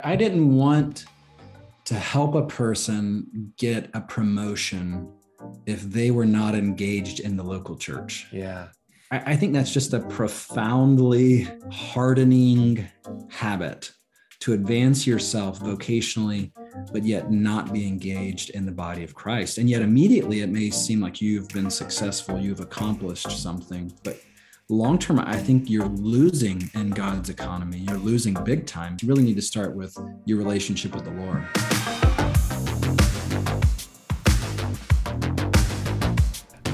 I didn't want to help a person get a promotion if they were not engaged in the local church. Yeah. I, I think that's just a profoundly hardening habit to advance yourself vocationally, but yet not be engaged in the body of Christ. And yet, immediately, it may seem like you've been successful, you've accomplished something, but long term, I think you're losing in God's economy. You're losing big time. You really need to start with your relationship with the Lord.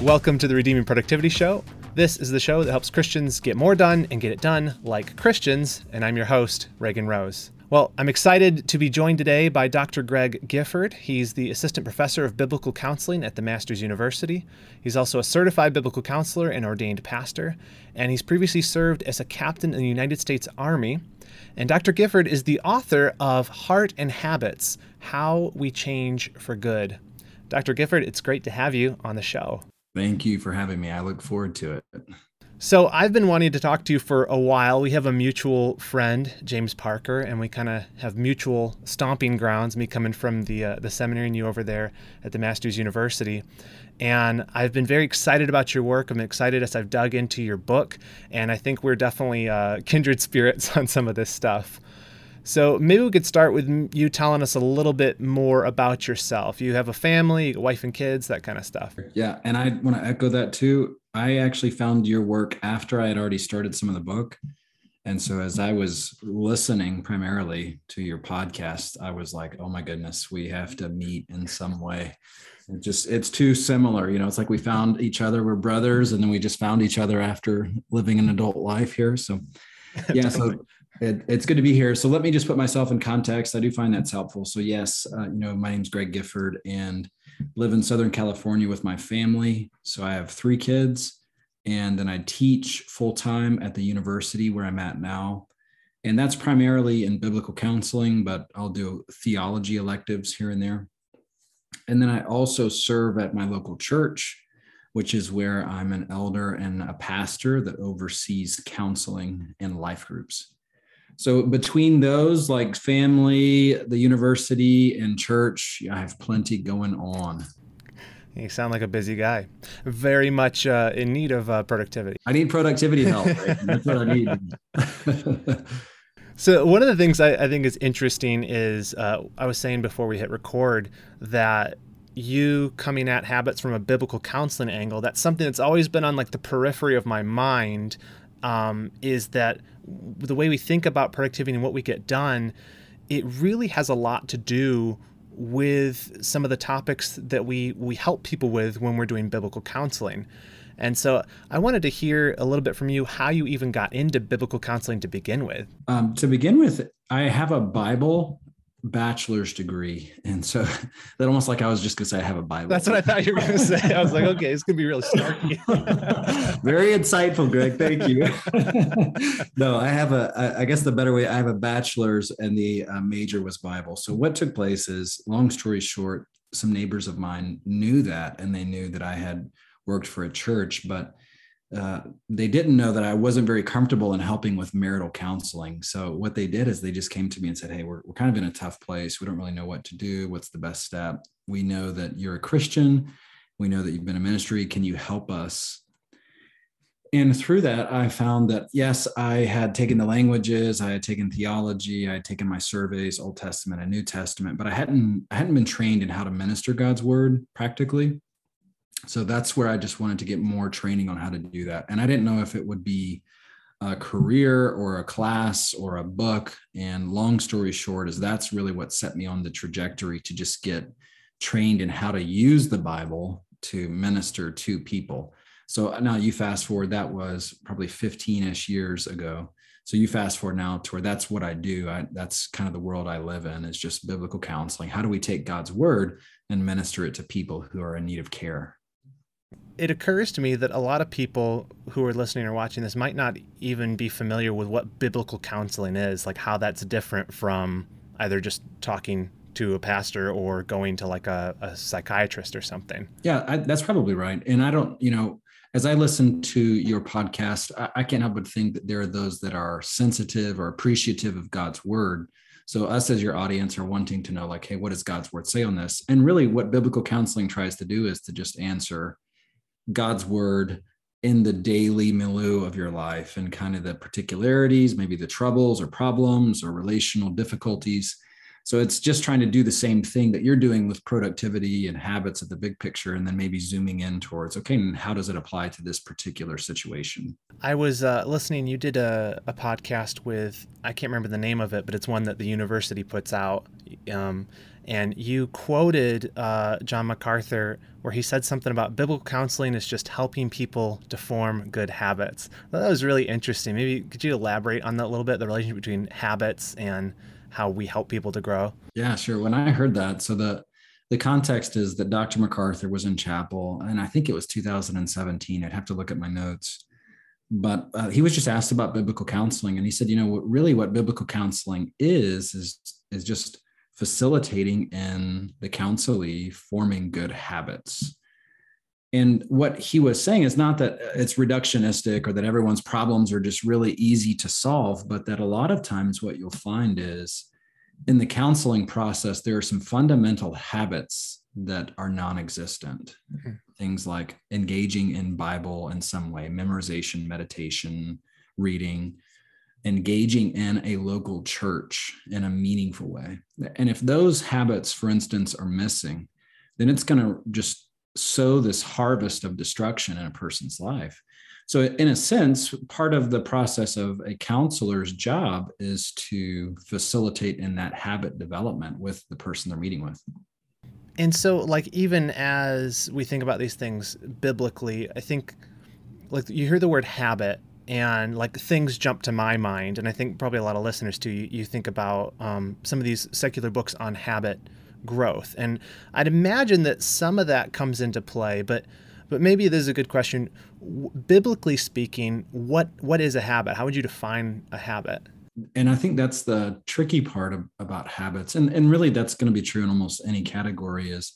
Welcome to the Redeeming Productivity Show. This is the show that helps Christians get more done and get it done like Christians, and I'm your host, Reagan Rose. Well, I'm excited to be joined today by Dr. Greg Gifford. He's the Assistant Professor of Biblical Counseling at the Master's University. He's also a certified biblical counselor and ordained pastor, and he's previously served as a captain in the United States Army. And Dr. Gifford is the author of Heart and Habits How We Change for Good. Dr. Gifford, it's great to have you on the show. Thank you for having me. I look forward to it. So, I've been wanting to talk to you for a while. We have a mutual friend, James Parker, and we kind of have mutual stomping grounds, me coming from the, uh, the seminary and you over there at the Master's University. And I've been very excited about your work. I'm excited as I've dug into your book, and I think we're definitely uh, kindred spirits on some of this stuff. So maybe we could start with you telling us a little bit more about yourself. You have a family, you wife and kids, that kind of stuff. Yeah, and I want to echo that too. I actually found your work after I had already started some of the book. And so as I was listening primarily to your podcast, I was like, oh my goodness, we have to meet in some way. It just it's too similar. You know, it's like we found each other, we're brothers, and then we just found each other after living an adult life here. So yeah, so it, it's good to be here. So let me just put myself in context. I do find that's helpful. So yes, uh, you know, my name's Greg Gifford and live in Southern California with my family. So I have three kids, and then I teach full time at the university where I'm at now. And that's primarily in biblical counseling, but I'll do theology electives here and there. And then I also serve at my local church, which is where I'm an elder and a pastor that oversees counseling and life groups. So between those, like family, the university, and church, I have plenty going on. You sound like a busy guy. Very much uh, in need of uh, productivity. I need productivity help. Right? That's what I need. so one of the things I, I think is interesting is uh, I was saying before we hit record that you coming at habits from a biblical counseling angle that's something that's always been on like the periphery of my mind um, is that the way we think about productivity and what we get done, it really has a lot to do with some of the topics that we we help people with when we're doing biblical counseling. And so I wanted to hear a little bit from you how you even got into biblical counseling to begin with. Um, to begin with, I have a Bible bachelor's degree. And so that almost like I was just gonna say I have a Bible. That's what I thought you were gonna say. I was like, okay, it's gonna be really snarky. Very insightful, Greg. Thank you. no, I have a. I guess the better way, I have a bachelor's and the uh, major was Bible. So what took place is, long story short, some neighbors of mine knew that and they knew that I had worked for a church, but uh, they didn't know that I wasn't very comfortable in helping with marital counseling. So what they did is they just came to me and said, "Hey, we're we're kind of in a tough place. We don't really know what to do. What's the best step? We know that you're a Christian. We know that you've been in ministry. Can you help us?" And through that, I found that yes, I had taken the languages, I had taken theology, I had taken my surveys, Old Testament and New Testament, but I hadn't I hadn't been trained in how to minister God's word practically so that's where I just wanted to get more training on how to do that. And I didn't know if it would be a career or a class or a book. And long story short, is that's really what set me on the trajectory to just get trained in how to use the Bible to minister to people. So now you fast forward, that was probably 15 ish years ago. So you fast forward now to where that's what I do. I, that's kind of the world I live in is just biblical counseling. How do we take God's word and minister it to people who are in need of care? It occurs to me that a lot of people who are listening or watching this might not even be familiar with what biblical counseling is, like how that's different from either just talking to a pastor or going to like a, a psychiatrist or something. Yeah, I, that's probably right. And I don't, you know, as I listen to your podcast, I, I can't help but think that there are those that are sensitive or appreciative of God's word. So us as your audience are wanting to know, like, hey, what does God's word say on this? And really, what biblical counseling tries to do is to just answer God's word in the daily milieu of your life and kind of the particularities, maybe the troubles or problems or relational difficulties so it's just trying to do the same thing that you're doing with productivity and habits at the big picture, and then maybe zooming in towards, okay, and how does it apply to this particular situation? I was uh, listening, you did a, a, podcast with, I can't remember the name of it, but it's one that the university puts out. Um, and you quoted uh, John MacArthur where he said something about biblical counseling is just helping people to form good habits. That was really interesting. Maybe could you elaborate on that a little bit, the relationship between habits and how we help people to grow? Yeah, sure. When I heard that, so the the context is that Dr. MacArthur was in chapel, and I think it was 2017. I'd have to look at my notes, but uh, he was just asked about biblical counseling, and he said, you know, really, what biblical counseling is is is just facilitating in the counselee forming good habits. And what he was saying is not that it's reductionistic or that everyone's problems are just really easy to solve, but that a lot of times what you'll find is in the counseling process, there are some fundamental habits that are non existent. Mm-hmm. Things like engaging in Bible in some way, memorization, meditation, reading, engaging in a local church in a meaningful way. And if those habits, for instance, are missing, then it's going to just sow this harvest of destruction in a person's life. So, in a sense, part of the process of a counselor's job is to facilitate in that habit development with the person they're meeting with. And so, like, even as we think about these things biblically, I think, like, you hear the word habit, and like things jump to my mind, and I think probably a lot of listeners too. You, you think about um, some of these secular books on habit growth. And I'd imagine that some of that comes into play, but but maybe this is a good question. Biblically speaking, what what is a habit? How would you define a habit? And I think that's the tricky part of, about habits, and and really that's going to be true in almost any category. Is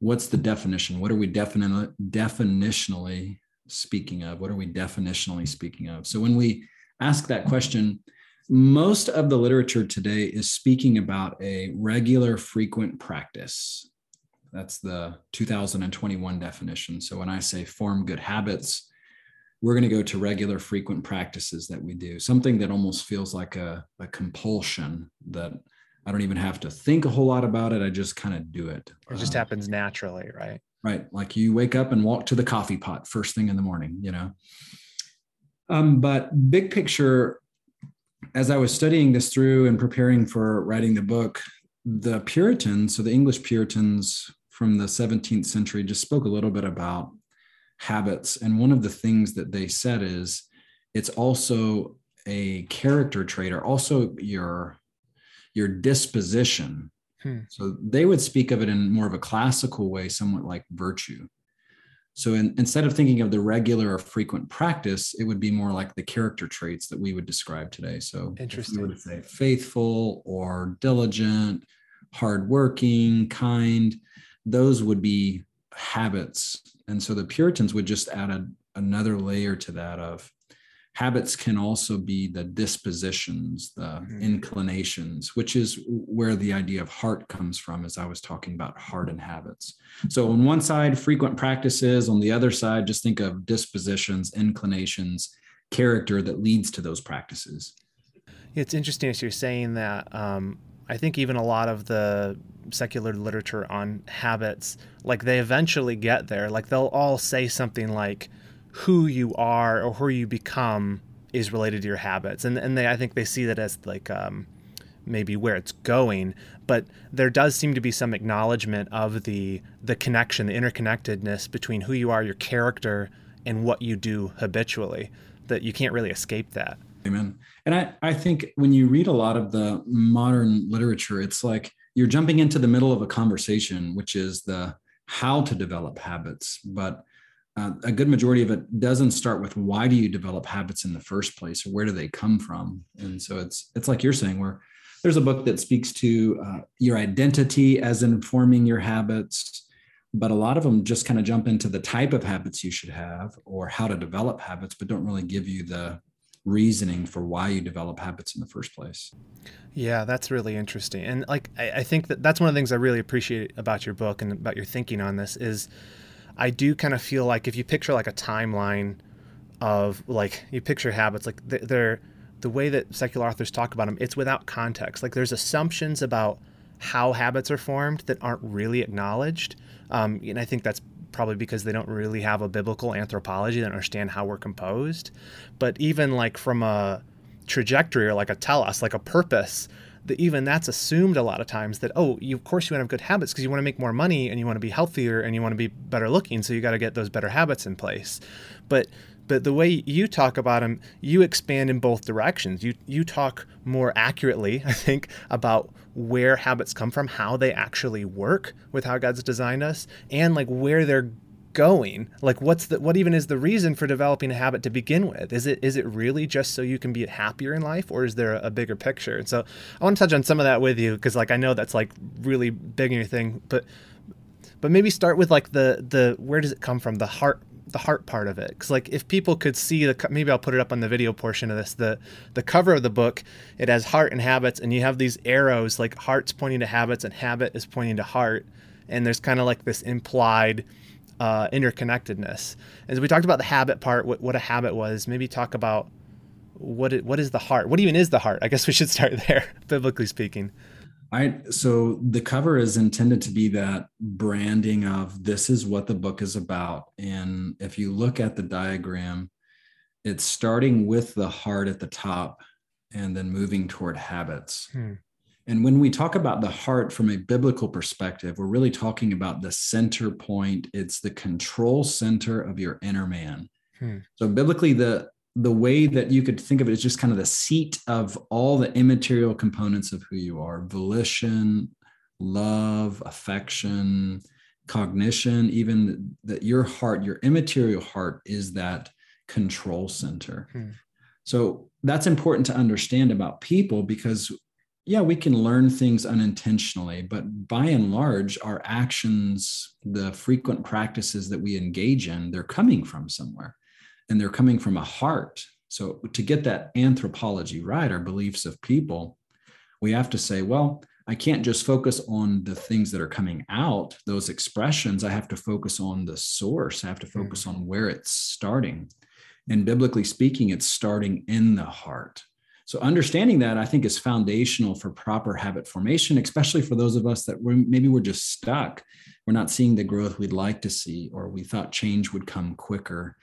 what's the definition? What are we definitely definitionally speaking of? What are we definitionally speaking of? So when we ask that question, most of the literature today is speaking about a regular, frequent practice. That's the 2021 definition. So when I say form good habits, we're going to go to regular, frequent practices that we do, something that almost feels like a, a compulsion that I don't even have to think a whole lot about it. I just kind of do it. It just uh, happens naturally, right? Right. Like you wake up and walk to the coffee pot first thing in the morning, you know? Um, but big picture, as I was studying this through and preparing for writing the book, the Puritans, so the English Puritans from the 17th century, just spoke a little bit about habits. And one of the things that they said is it's also a character trait or also your your disposition. Hmm. So they would speak of it in more of a classical way, somewhat like virtue. So in, instead of thinking of the regular or frequent practice, it would be more like the character traits that we would describe today. So interesting. we would say faithful or diligent, hardworking, kind, those would be habits. And so the Puritans would just add a, another layer to that of habits can also be the dispositions the mm-hmm. inclinations which is where the idea of heart comes from as i was talking about heart and habits. So on one side frequent practices on the other side just think of dispositions inclinations character that leads to those practices. It's interesting as you're saying that um, i think even a lot of the secular literature on habits like they eventually get there. Like they'll all say something like who you are or who you become is related to your habits. And and they I think they see that as like um, maybe where it's going but there does seem to be some acknowledgement of the the connection the interconnectedness between who you are your character and what you do habitually that you can't really escape that. Amen. And i i think when you read a lot of the modern literature it's like you're jumping into the middle of a conversation which is the how to develop habits. But uh, a good majority of it doesn't start with why do you develop habits in the first place or where do they come from and so it's it's like you're saying where there's a book that speaks to uh, your identity as informing your habits but a lot of them just kind of jump into the type of habits you should have or how to develop habits but don't really give you the reasoning for why you develop habits in the first place. Yeah, that's really interesting. And like, I, I think that that's one of the things I really appreciate about your book and about your thinking on this is I do kind of feel like if you picture like a timeline of like, you picture habits, like they're, the way that secular authors talk about them, it's without context. Like there's assumptions about how habits are formed that aren't really acknowledged. Um, and I think that's probably because they don't really have a biblical anthropology that understand how we're composed. But even like from a trajectory or like a telos, like a purpose, even that's assumed a lot of times that oh, you, of course you want to have good habits because you want to make more money and you want to be healthier and you want to be better looking, so you got to get those better habits in place. But but the way you talk about them, you expand in both directions. You you talk more accurately, I think, about where habits come from, how they actually work with how God's designed us, and like where they're going. Like what's the what even is the reason for developing a habit to begin with? Is it is it really just so you can be happier in life or is there a, bigger picture? And so I want to touch on some of that with you because like I know that's like really big in your thing, but but maybe start with like the the where does it come from? The heart the heart part of it because like if people could see the maybe i'll put it up on the video portion of this the the cover of the book it has heart and habits and you have these arrows like heart's pointing to habits and habit is pointing to heart and there's kind of like this implied uh, interconnectedness And so we talked about the habit part what, what a habit was maybe talk about what it, what is the heart what even is the heart i guess we should start there biblically speaking I so the cover is intended to be that branding of this is what the book is about. And if you look at the diagram, it's starting with the heart at the top and then moving toward habits. Hmm. And when we talk about the heart from a biblical perspective, we're really talking about the center point. It's the control center of your inner man. Hmm. So biblically, the the way that you could think of it is just kind of the seat of all the immaterial components of who you are volition love affection cognition even that your heart your immaterial heart is that control center hmm. so that's important to understand about people because yeah we can learn things unintentionally but by and large our actions the frequent practices that we engage in they're coming from somewhere and they're coming from a heart. So to get that anthropology right, our beliefs of people, we have to say, well, I can't just focus on the things that are coming out, those expressions. I have to focus on the source. I have to focus mm. on where it's starting. And biblically speaking, it's starting in the heart. So understanding that I think is foundational for proper habit formation, especially for those of us that we're, maybe we're just stuck. We're not seeing the growth we'd like to see, or we thought change would come quicker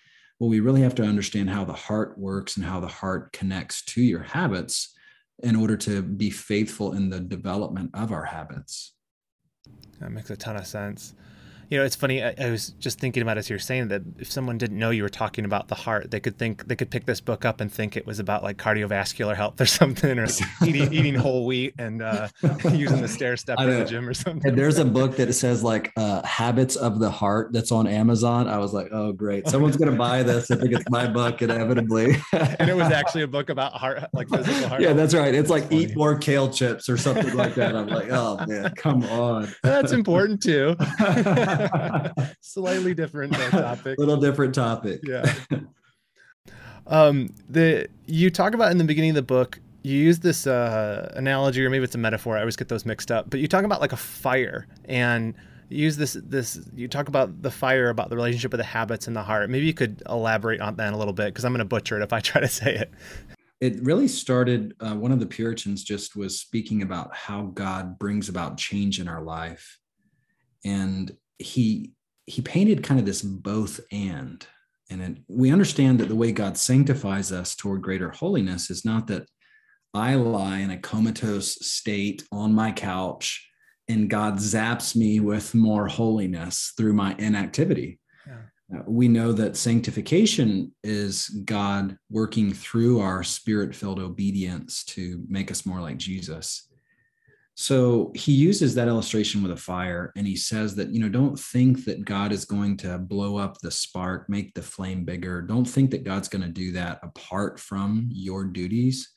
well, we really have to understand how the heart works and how the heart connects to your habits in order to be faithful in the development of our habits. That makes a ton of sense. You know, it's funny. I, I, was just thinking about as you're saying that if someone didn't know you were talking about the heart, they could think they could pick this book up and think it was about like cardiovascular health or something, or eating, eating whole wheat and uh, using the stair step in the gym or something. And there's a book that says like uh, "Habits of the Heart" that's on Amazon. I was like, oh great, someone's gonna buy this. I think it's my book, inevitably. and it was actually a book about heart, like physical heart. Yeah, that's right. It's like that's eat more kale chips or something like that. I'm like, oh man, come on. That's important too. Slightly different topic. A Little different topic. Yeah. um, the you talk about in the beginning of the book, you use this uh, analogy, or maybe it's a metaphor. I always get those mixed up. But you talk about like a fire, and you use this this. You talk about the fire, about the relationship of the habits and the heart. Maybe you could elaborate on that a little bit, because I'm going to butcher it if I try to say it it really started uh, one of the puritans just was speaking about how god brings about change in our life and he he painted kind of this both and. And it, we understand that the way god sanctifies us toward greater holiness is not that i lie in a comatose state on my couch and god zaps me with more holiness through my inactivity. Yeah. uh, we know that sanctification is god working through our spirit filled obedience to make us more like jesus so he uses that illustration with a fire and he says that, you know, don't think that God is going to blow up the spark, make the flame bigger. Don't think that God's going to do that apart from your duties.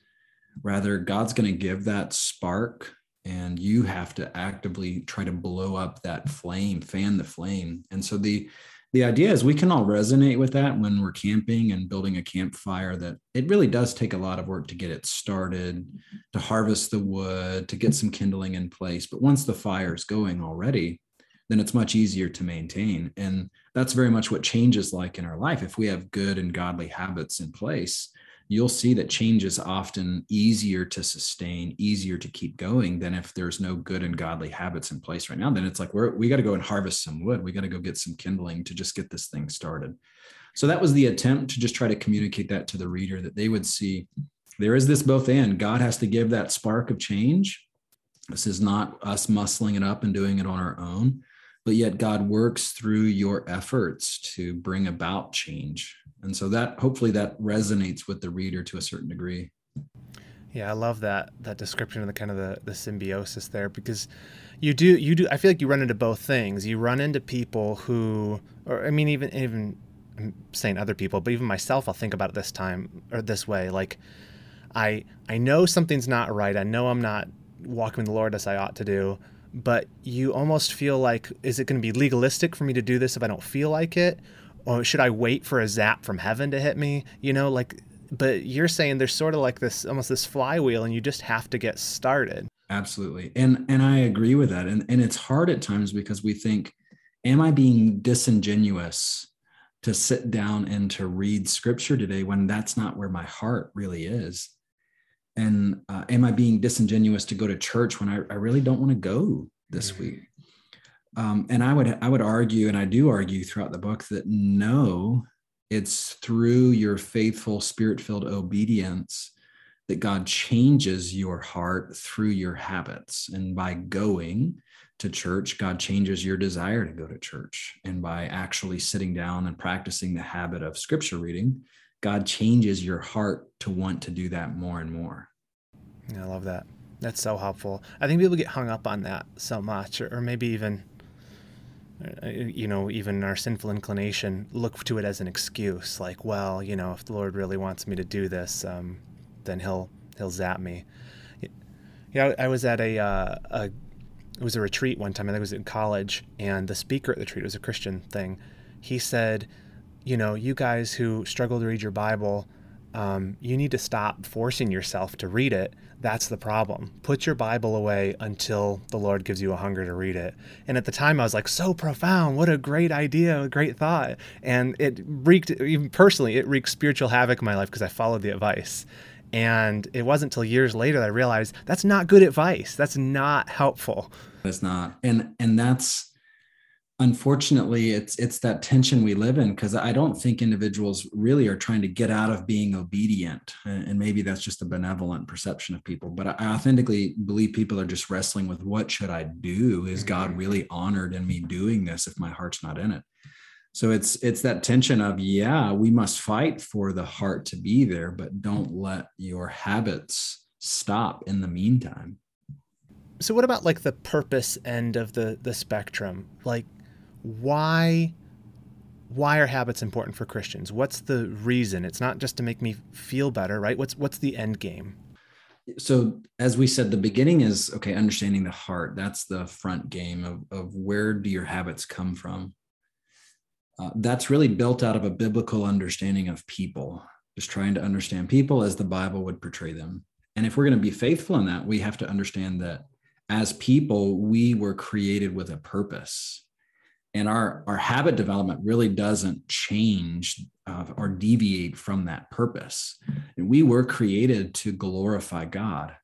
Rather, God's going to give that spark and you have to actively try to blow up that flame, fan the flame. And so the the idea is we can all resonate with that when we're camping and building a campfire that it really does take a lot of work to get it started to harvest the wood to get some kindling in place. But once the fire is going already then it's much easier to maintain. And that's very much what change is like in our life. If we have good and godly habits in place you'll see that change is often easier to sustain, easier to keep going than if there's no good and godly habits in place right now. Then it's like we're we got to go and harvest some wood. We got to go get some kindling to just get this thing started. So that was the attempt to just try to communicate that to the reader that they would see there is this both and God has to give that spark of change. This is not us muscling it up and doing it on our own, but yet God works through your efforts to bring about change. And so that hopefully that resonates with the reader to a certain degree. Yeah i love that that description of the kind of the, the symbiosis there because you do you do i feel like you run into both things. You run into people who or i mean even even I'm saying other people but even myself i'll think about it this time or this way like i i know something's not right. I know i'm not walking with the lord as i ought to do but you almost feel like is it going to be legalistic for me to do this if i don't feel like it or should I wait for a zap from heaven to hit me? You know, like, but you're saying there's sort of like this almost this flywheel and you just have to get started. Absolutely. And and I agree with that. And and it's hard at times because we think, am I being disingenuous to sit down and to read scripture today when that's not where my heart really is? And uh, am I being disingenuous to go to church when I, I really don't want to go this week? Um, and I would I would argue, and I do argue throughout the book that no, it's through your faithful, spirit-filled obedience that God changes your heart through your habits. And by going to church, God changes your desire to go to church. And by actually sitting down and practicing the habit of scripture reading, God changes your heart to want to do that more and more. I love that. That's so helpful. I think people get hung up on that so much, or, or maybe even uh, you know, even our sinful inclination, look to it as an excuse. Like, well, you know, if the Lord really wants me to do this, um, then he'll he'll zap me. Yeah, I was at a, uh, a it was a retreat one time. I think it was in college, and the speaker at the retreat was a Christian thing. He said, you know, you guys who struggle to read your Bible, um, you need to stop forcing yourself to read it. That's the problem. Put your Bible away until the Lord gives you a hunger to read it. And at the time, I was like, so profound. What a great idea, a great thought. And it wreaked, even personally, it wreaked spiritual havoc in my life because I followed the advice. And it wasn't until years later that I realized that's not good advice. That's not helpful. It's not. And and that's unfortunately it's it's that tension we live in because i don't think individuals really are trying to get out of being obedient and maybe that's just a benevolent perception of people but i authentically believe people are just wrestling with what should i do? Is god mm-hmm. really honored in me doing this if my heart's not in it? So it's it's that tension of yeah we must fight for the heart to be there but don't let your habits stop in the meantime. So what about like the purpose end of the the spectrum? Like why why are habits important for Christians? What's the reason? It's not just to make me feel better, right? What's what's the end game? So as we said, the beginning is okay, understanding the heart. That's the front game of, of where do your habits come from? Uh, that's really built out of a biblical understanding of people, just trying to understand people as the Bible would portray them. And if we're going to be faithful in that, we have to understand that as people, we were created with a purpose and our our habit development really doesn't change uh, or deviate from that purpose. And we were created to glorify god.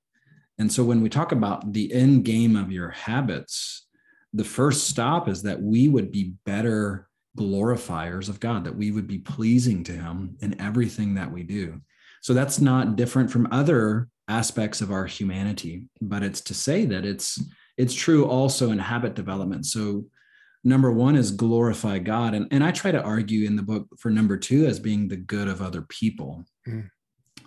And so when we talk about the end game of your habits the first stop is that we would be better glorifiers of god that we would be pleasing to him in everything that we do. So that's not different from other aspects of our humanity but it's to say that it's it's true also in habit development. So number one is glorify God. And, and I try to argue in the book for number two as being the good of other people. Mm.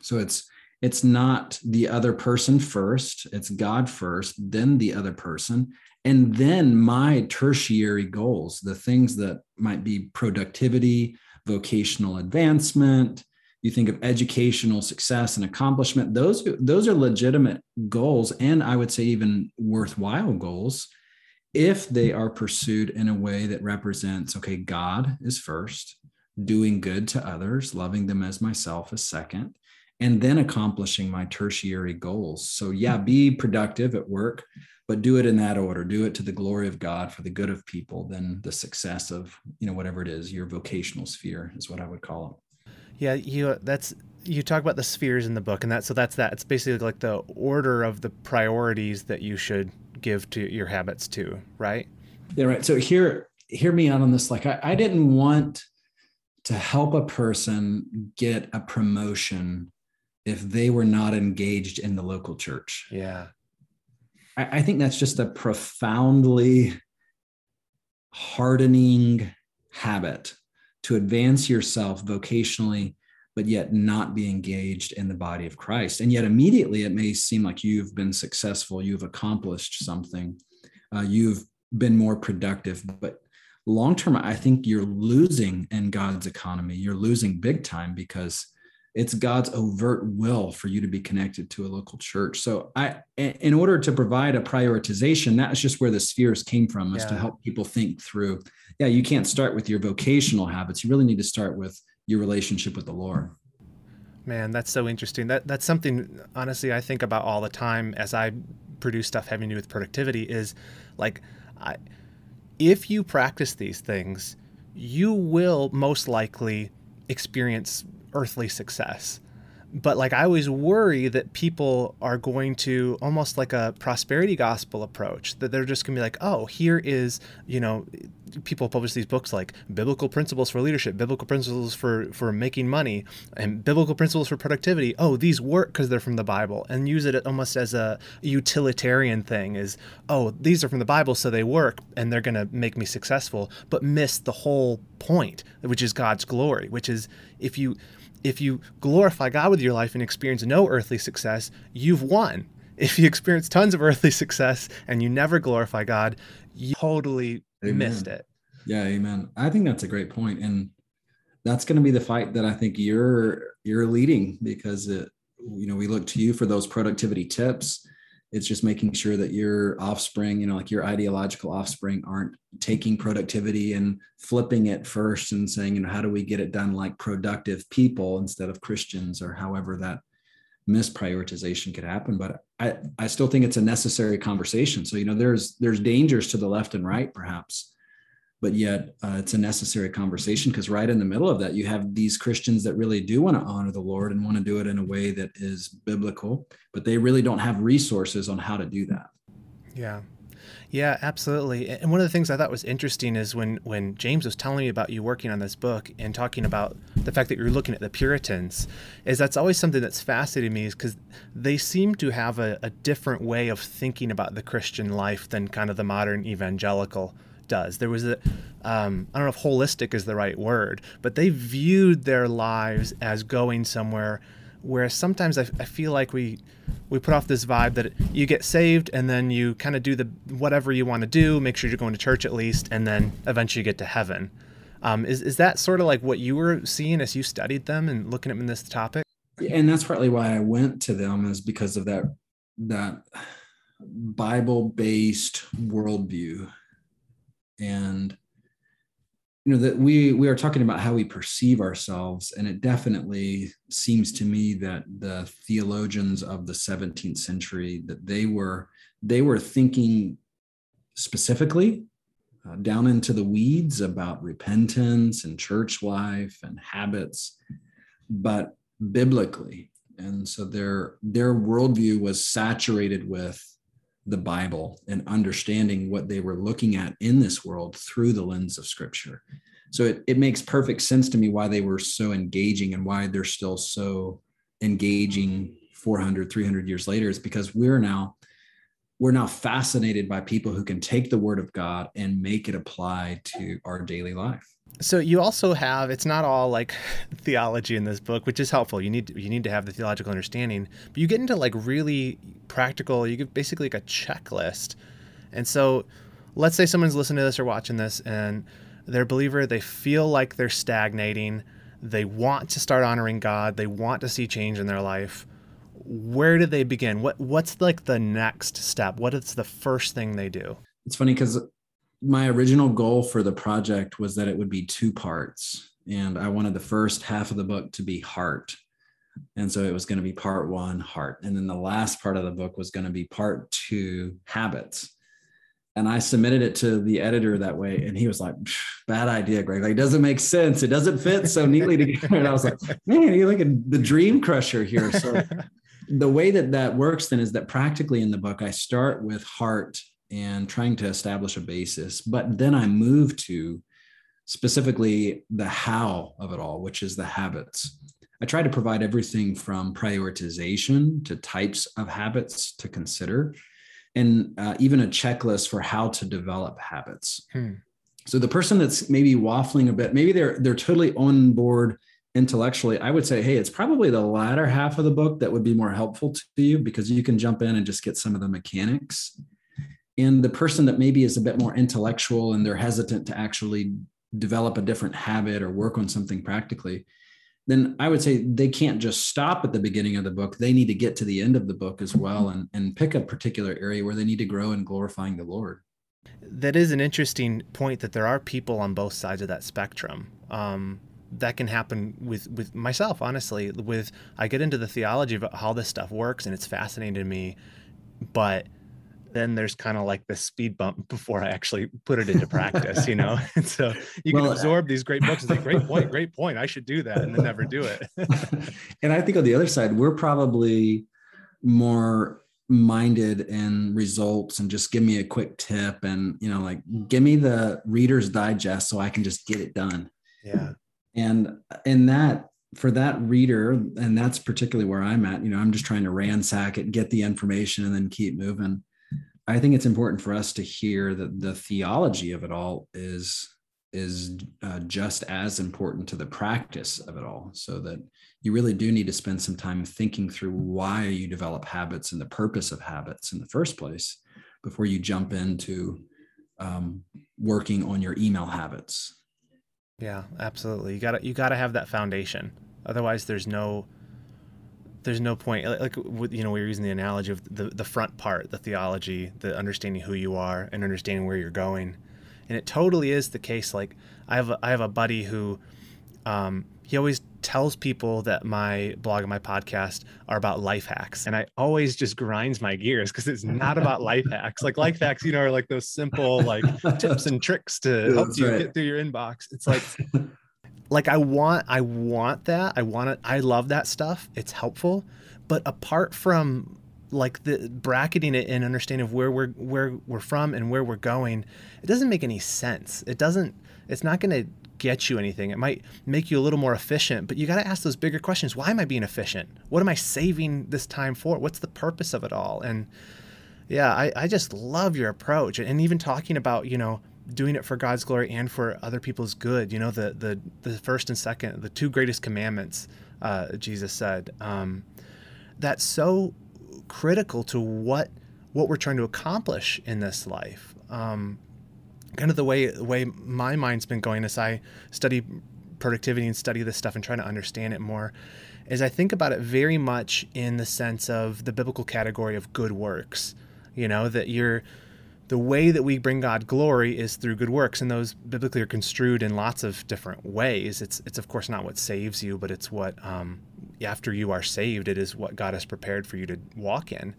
So it's it's not the other person first, it's God first, then the other person, and then my tertiary goals, the things that might be productivity, vocational advancement, you think of educational success and accomplishment those those are legitimate goals and i would say even worthwhile goals if they are pursued in a way that represents okay god is first doing good to others loving them as myself is second and then accomplishing my tertiary goals. So yeah be productive at work but do it in that order. Do it to the glory of god for the good of people then the success of you know whatever it is your vocational sphere is what i would call it. Yeah you that's you talk about the spheres in the book and that so that's that. It's basically like the order of the priorities that you should give to your habits too right? Yeah right. So here hear me out on this. Like I, I didn't want to help a person get a promotion if they were not engaged in the local church. Yeah. I, I think that's just a profoundly hardening habit to advance yourself vocationally, but yet not be engaged in the body of Christ. And yet, immediately, it may seem like you've been successful, you've accomplished something, uh, you've been more productive. But long term, I think you're losing in God's economy. You're losing big time because it's God's overt will for you to be connected to a local church. So I in order to provide a prioritization, that's just where the spheres came from, is yeah. to help people think through. Yeah, you can't start with your vocational habits. You really need to start with your relationship with the Lord. Man, that's so interesting. That that's something honestly I think about all the time as I produce stuff having to do with productivity is like I if you practice these things, you will most likely experience earthly success. But like I always worry that people are going to almost like a prosperity gospel approach that they're just going to be like, "Oh, here is, you know, people publish these books like biblical principles for leadership, biblical principles for for making money, and biblical principles for productivity. Oh, these work because they're from the Bible, and use it almost as a utilitarian thing. Is oh, these are from the Bible, so they work, and they're going to make me successful, but miss the whole point, which is God's glory, which is if you if you glorify God with your life and experience no earthly success, you've won. If you experience tons of earthly success and you never glorify God, you totally amen. missed it. Yeah, amen. I think that's a great point, and that's going to be the fight that I think you're you're leading because it, you know we look to you for those productivity tips it's just making sure that your offspring you know like your ideological offspring aren't taking productivity and flipping it first and saying you know how do we get it done like productive people instead of christians or however that misprioritization could happen. But i i still think it's a necessary conversation. So you know there's there's dangers to the left and right perhaps but yet uh, it's a necessary conversation because right in the middle of that you have these christians that really do want to honor the lord and want to do it in a way that is biblical but they really don't have resources on how to do that yeah yeah, absolutely. And one of the things I thought was interesting is when when James was telling me about you working on this book and talking about the fact that you're looking at the Puritans, is that's always something that's fascinated me is because they seem to have a, a different way of thinking about the Christian life than kind of the modern evangelical does. There was a, um, I don't know if holistic is the right word, but they viewed their lives as going somewhere. Whereas sometimes I, I feel like we we put off this vibe that you get saved and then you kind of do the whatever you want to do, make sure you're going to church at least, and then eventually you get to heaven. Um, is is that sort of like what you were seeing as you studied them and looking at them in this topic? And that's partly why I went to them is because of that that Bible based worldview and you know that we we are talking about how we perceive ourselves and it definitely seems to me that the theologians of the 17th century that they were they were thinking specifically uh, down into the weeds about repentance and church life and habits but biblically. And so their their worldview was saturated with the Bible and understanding what they were looking at in this world through the lens of scripture. So it, it makes perfect sense to me why they were so engaging and why they're still so engaging 400, 300 years later is because we're now we're now fascinated by people who can take the word of God and make it apply to our daily life so you also have it's not all like theology in this book which is helpful. You need you need to have the theological understanding but you get into like really practical you get basically like a checklist. And so let's say someone's listening to this or watching this and they're a believer they feel like they're stagnating they want to start honoring god they want to see change in their life. Where do they begin? What what's like the next step? What is the first thing they do? It's funny because my original goal for the project was that it would be two parts. And I wanted the first half of the book to be heart. And so it was going to be part one, heart. And then the last part of the book was going to be part two, habits. And I submitted it to the editor that way. And he was like, bad idea, Greg. Like, it doesn't make sense. It doesn't fit so neatly together. And I was like, man, you're like a, the dream crusher here. So the way that that works then is that practically in the book, I start with heart and trying to establish a basis, but then I move to specifically the how of it all, which is the habits. I try to provide everything from prioritization to types of habits to consider, and uh, even a checklist for how to develop habits. Hmm. So the person that's maybe waffling a bit, maybe they're they're totally on board intellectually. I would say, hey, it's probably the latter half of the book that would be more helpful to you because you can jump in and just get some of the mechanics. And the person that maybe is a bit more intellectual and they're hesitant to actually develop a different habit or work on something practically, then I would say they can't just stop at the beginning of the book. They need to get to the end of the book as well and, and pick a particular area where they need to grow in glorifying the Lord. That is an interesting point that there are people on both sides of that spectrum. Um, that can happen with, with myself, honestly. With I get into the theology of how this stuff works and it's fascinating to me, but then there's kind of like the speed bump before I actually put it into practice, you know? And so you well, can absorb these great books and say, great point, great point. I should do that and then never do it. and I think on the other side, we're probably more minded in results and just give me a quick tip and, you know, like give me the reader's digest so I can just get it done. Yeah. And in that, for that reader, and that's particularly where I'm at, you know, I'm just trying to ransack it, get the information, and then keep moving I think it's important for us to hear that the theology of it all is is uh, just as important to the practice of it all. So that you really do need to spend some time thinking through why you develop habits and the purpose of habits in the first place before you jump into um, working on your email habits. Yeah absolutely. You gotta you gotta have that foundation. Otherwise there's no there's no point like you know we were using the analogy of the the front part the theology the understanding who you are and understanding where you're going. And it totally is the case like i have a, i have a buddy who um, he always tells people that my blog and my podcast are about life hacks. And i always just grinds my gears because it's not about life hacks. Like life hacks you know are like those simple like tips and tricks to help you right. get through your inbox. It's like like I want I want that. I want it. I love that stuff. It's helpful. But apart from like the bracketing it and understanding of where we're where we're from and where we're going, it doesn't make any sense. It doesn't it's not going to get you anything. It might make you a little more efficient, but you got to ask those bigger questions. Why am I being efficient? What am I saving this time for? What's the purpose of it all? And yeah, I, I just love your approach. And even talking about, you know, doing it for God's glory and for other people's good. You know, the the the first and second, the two greatest commandments, uh, Jesus said. Um, that's so critical to what what we're trying to accomplish in this life. Um, kind of the way the way my mind's been going as I study productivity and study this stuff and try to understand it more is I think about it very much in the sense of the biblical category of good works. You know, that you're the way that we bring God glory is through good works, and those biblically are construed in lots of different ways. It's it's of course not what saves you, but it's what um, after you are saved, it is what God has prepared for you to walk in,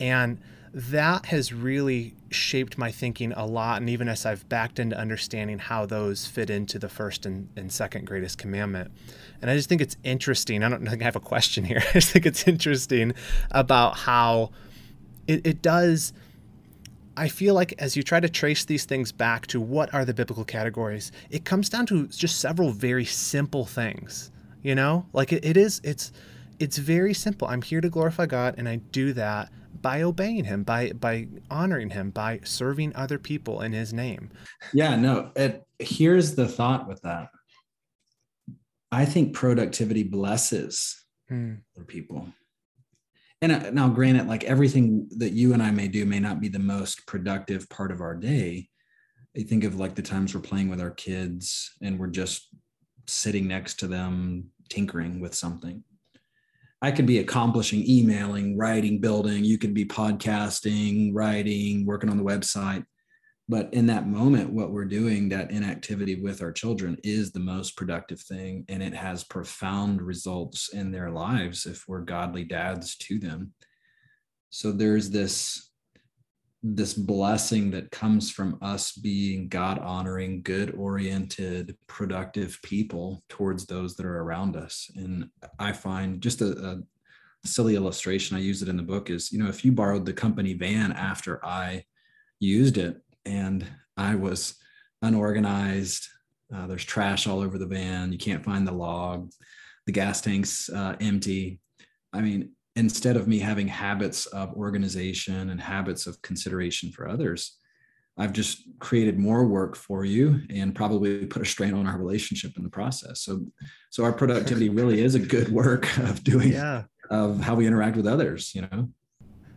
and that has really shaped my thinking a lot. And even as I've backed into understanding how those fit into the first and, and second greatest commandment, and I just think it's interesting. I don't think I have a question here. I just think it's interesting about how it, it does I feel like as you try to trace these things back to what are the biblical categories, it comes down to just several very simple things. You know, like it, it is, it's, it's very simple. I'm here to glorify God, and I do that by obeying Him, by by honoring Him, by serving other people in His name. Yeah, no. It, here's the thought with that. I think productivity blesses hmm. people and uh, now granted like everything that you and i may do may not be the most productive part of our day. I think of like the times we're playing with our kids and we're just sitting next to them tinkering with something. I could be accomplishing emailing writing building. You could be podcasting writing working on the website but in that moment what we're doing that inactivity with our children is the most productive thing and it has profound results in their lives if we're godly dads to them. So there's this this blessing that comes from us being god honoring good oriented productive people towards those that are around us. And i find just a, a silly illustration i use it in the book is you know if you borrowed the company van after i used it and I was unorganized. Uh, there's trash all over the van. You can't find the log. The gas tank's uh, empty. I mean, instead of me having habits of organization and habits of consideration for others, I've just created more work for you and probably put a strain on our relationship in the process. So, so our productivity really is a good work of doing yeah. of how we interact with others. You know.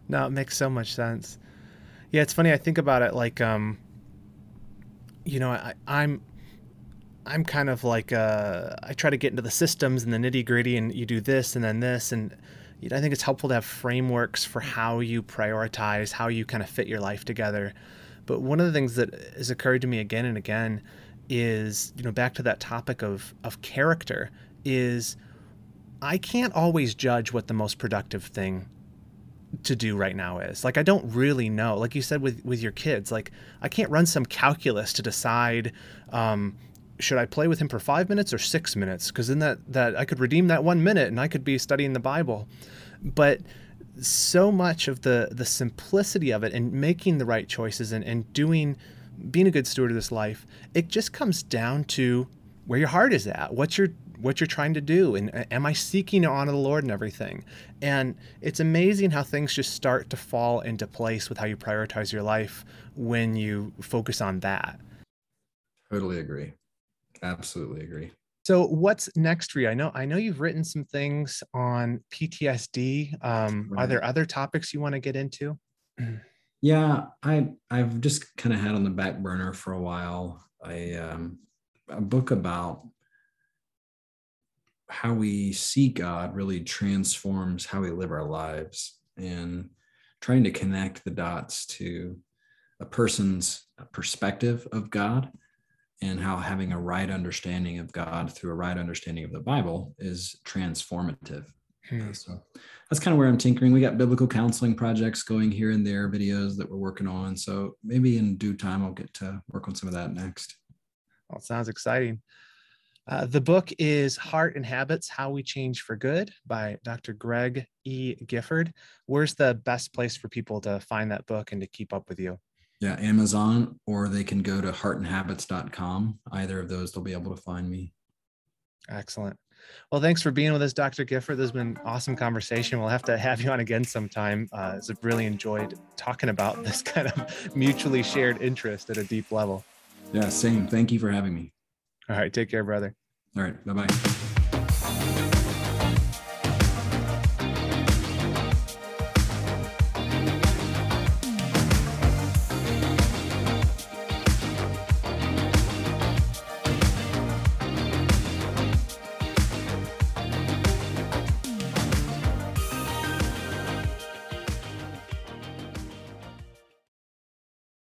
No, it makes so much sense. Yeah, it's funny. I think about it like, um, you know, I, I'm, I'm kind of like, uh, I try to get into the systems and the nitty gritty, and you do this and then this, and you know, I think it's helpful to have frameworks for how you prioritize, how you kind of fit your life together. But one of the things that has occurred to me again and again is, you know, back to that topic of of character is I can't always judge what the most productive thing to do right now is. Like I don't really know. Like you said with with your kids, like I can't run some calculus to decide um, should I play with him for five minutes or six minutes? Because then that that I could redeem that one minute and I could be studying the Bible. But so much of the the simplicity of it and making the right choices and, and doing being a good steward of this life, it just comes down to where your heart is at. What's your what you're trying to do and uh, am I seeking to honor the Lord and everything. And it's amazing how things just start to fall into place with how you prioritize your life when you focus on that. Totally agree. Absolutely agree. So what's next for you? I know I know you've written some things on PTSD. Um, right. Are there other topics you want to get into? Yeah, I I've just kind of had on the back burner for a while. I um, a book about how we see God really transforms how we live our lives and trying to connect the dots to a person's perspective of God and how having a right understanding of God through a right understanding of the Bible is transformative. Hmm. So that's kind of where I'm tinkering. We got biblical counseling projects going here and there, videos that we're working on. So maybe in due time, I'll get to work on some of that next. Well, sounds exciting. Uh, the book is Heart and Habits How We Change for Good by Dr. Greg E. Gifford. Where's the best place for people to find that book and to keep up with you? Yeah, Amazon, or they can go to heartandhabits.com. Either of those, they'll be able to find me. Excellent. Well, thanks for being with us, Dr. Gifford. This has been awesome conversation. We'll have to have you on again sometime. Uh, I've really enjoyed talking about this kind of mutually shared interest at a deep level. Yeah, same. Thank you for having me. All right. Take care, brother. All right. Bye bye.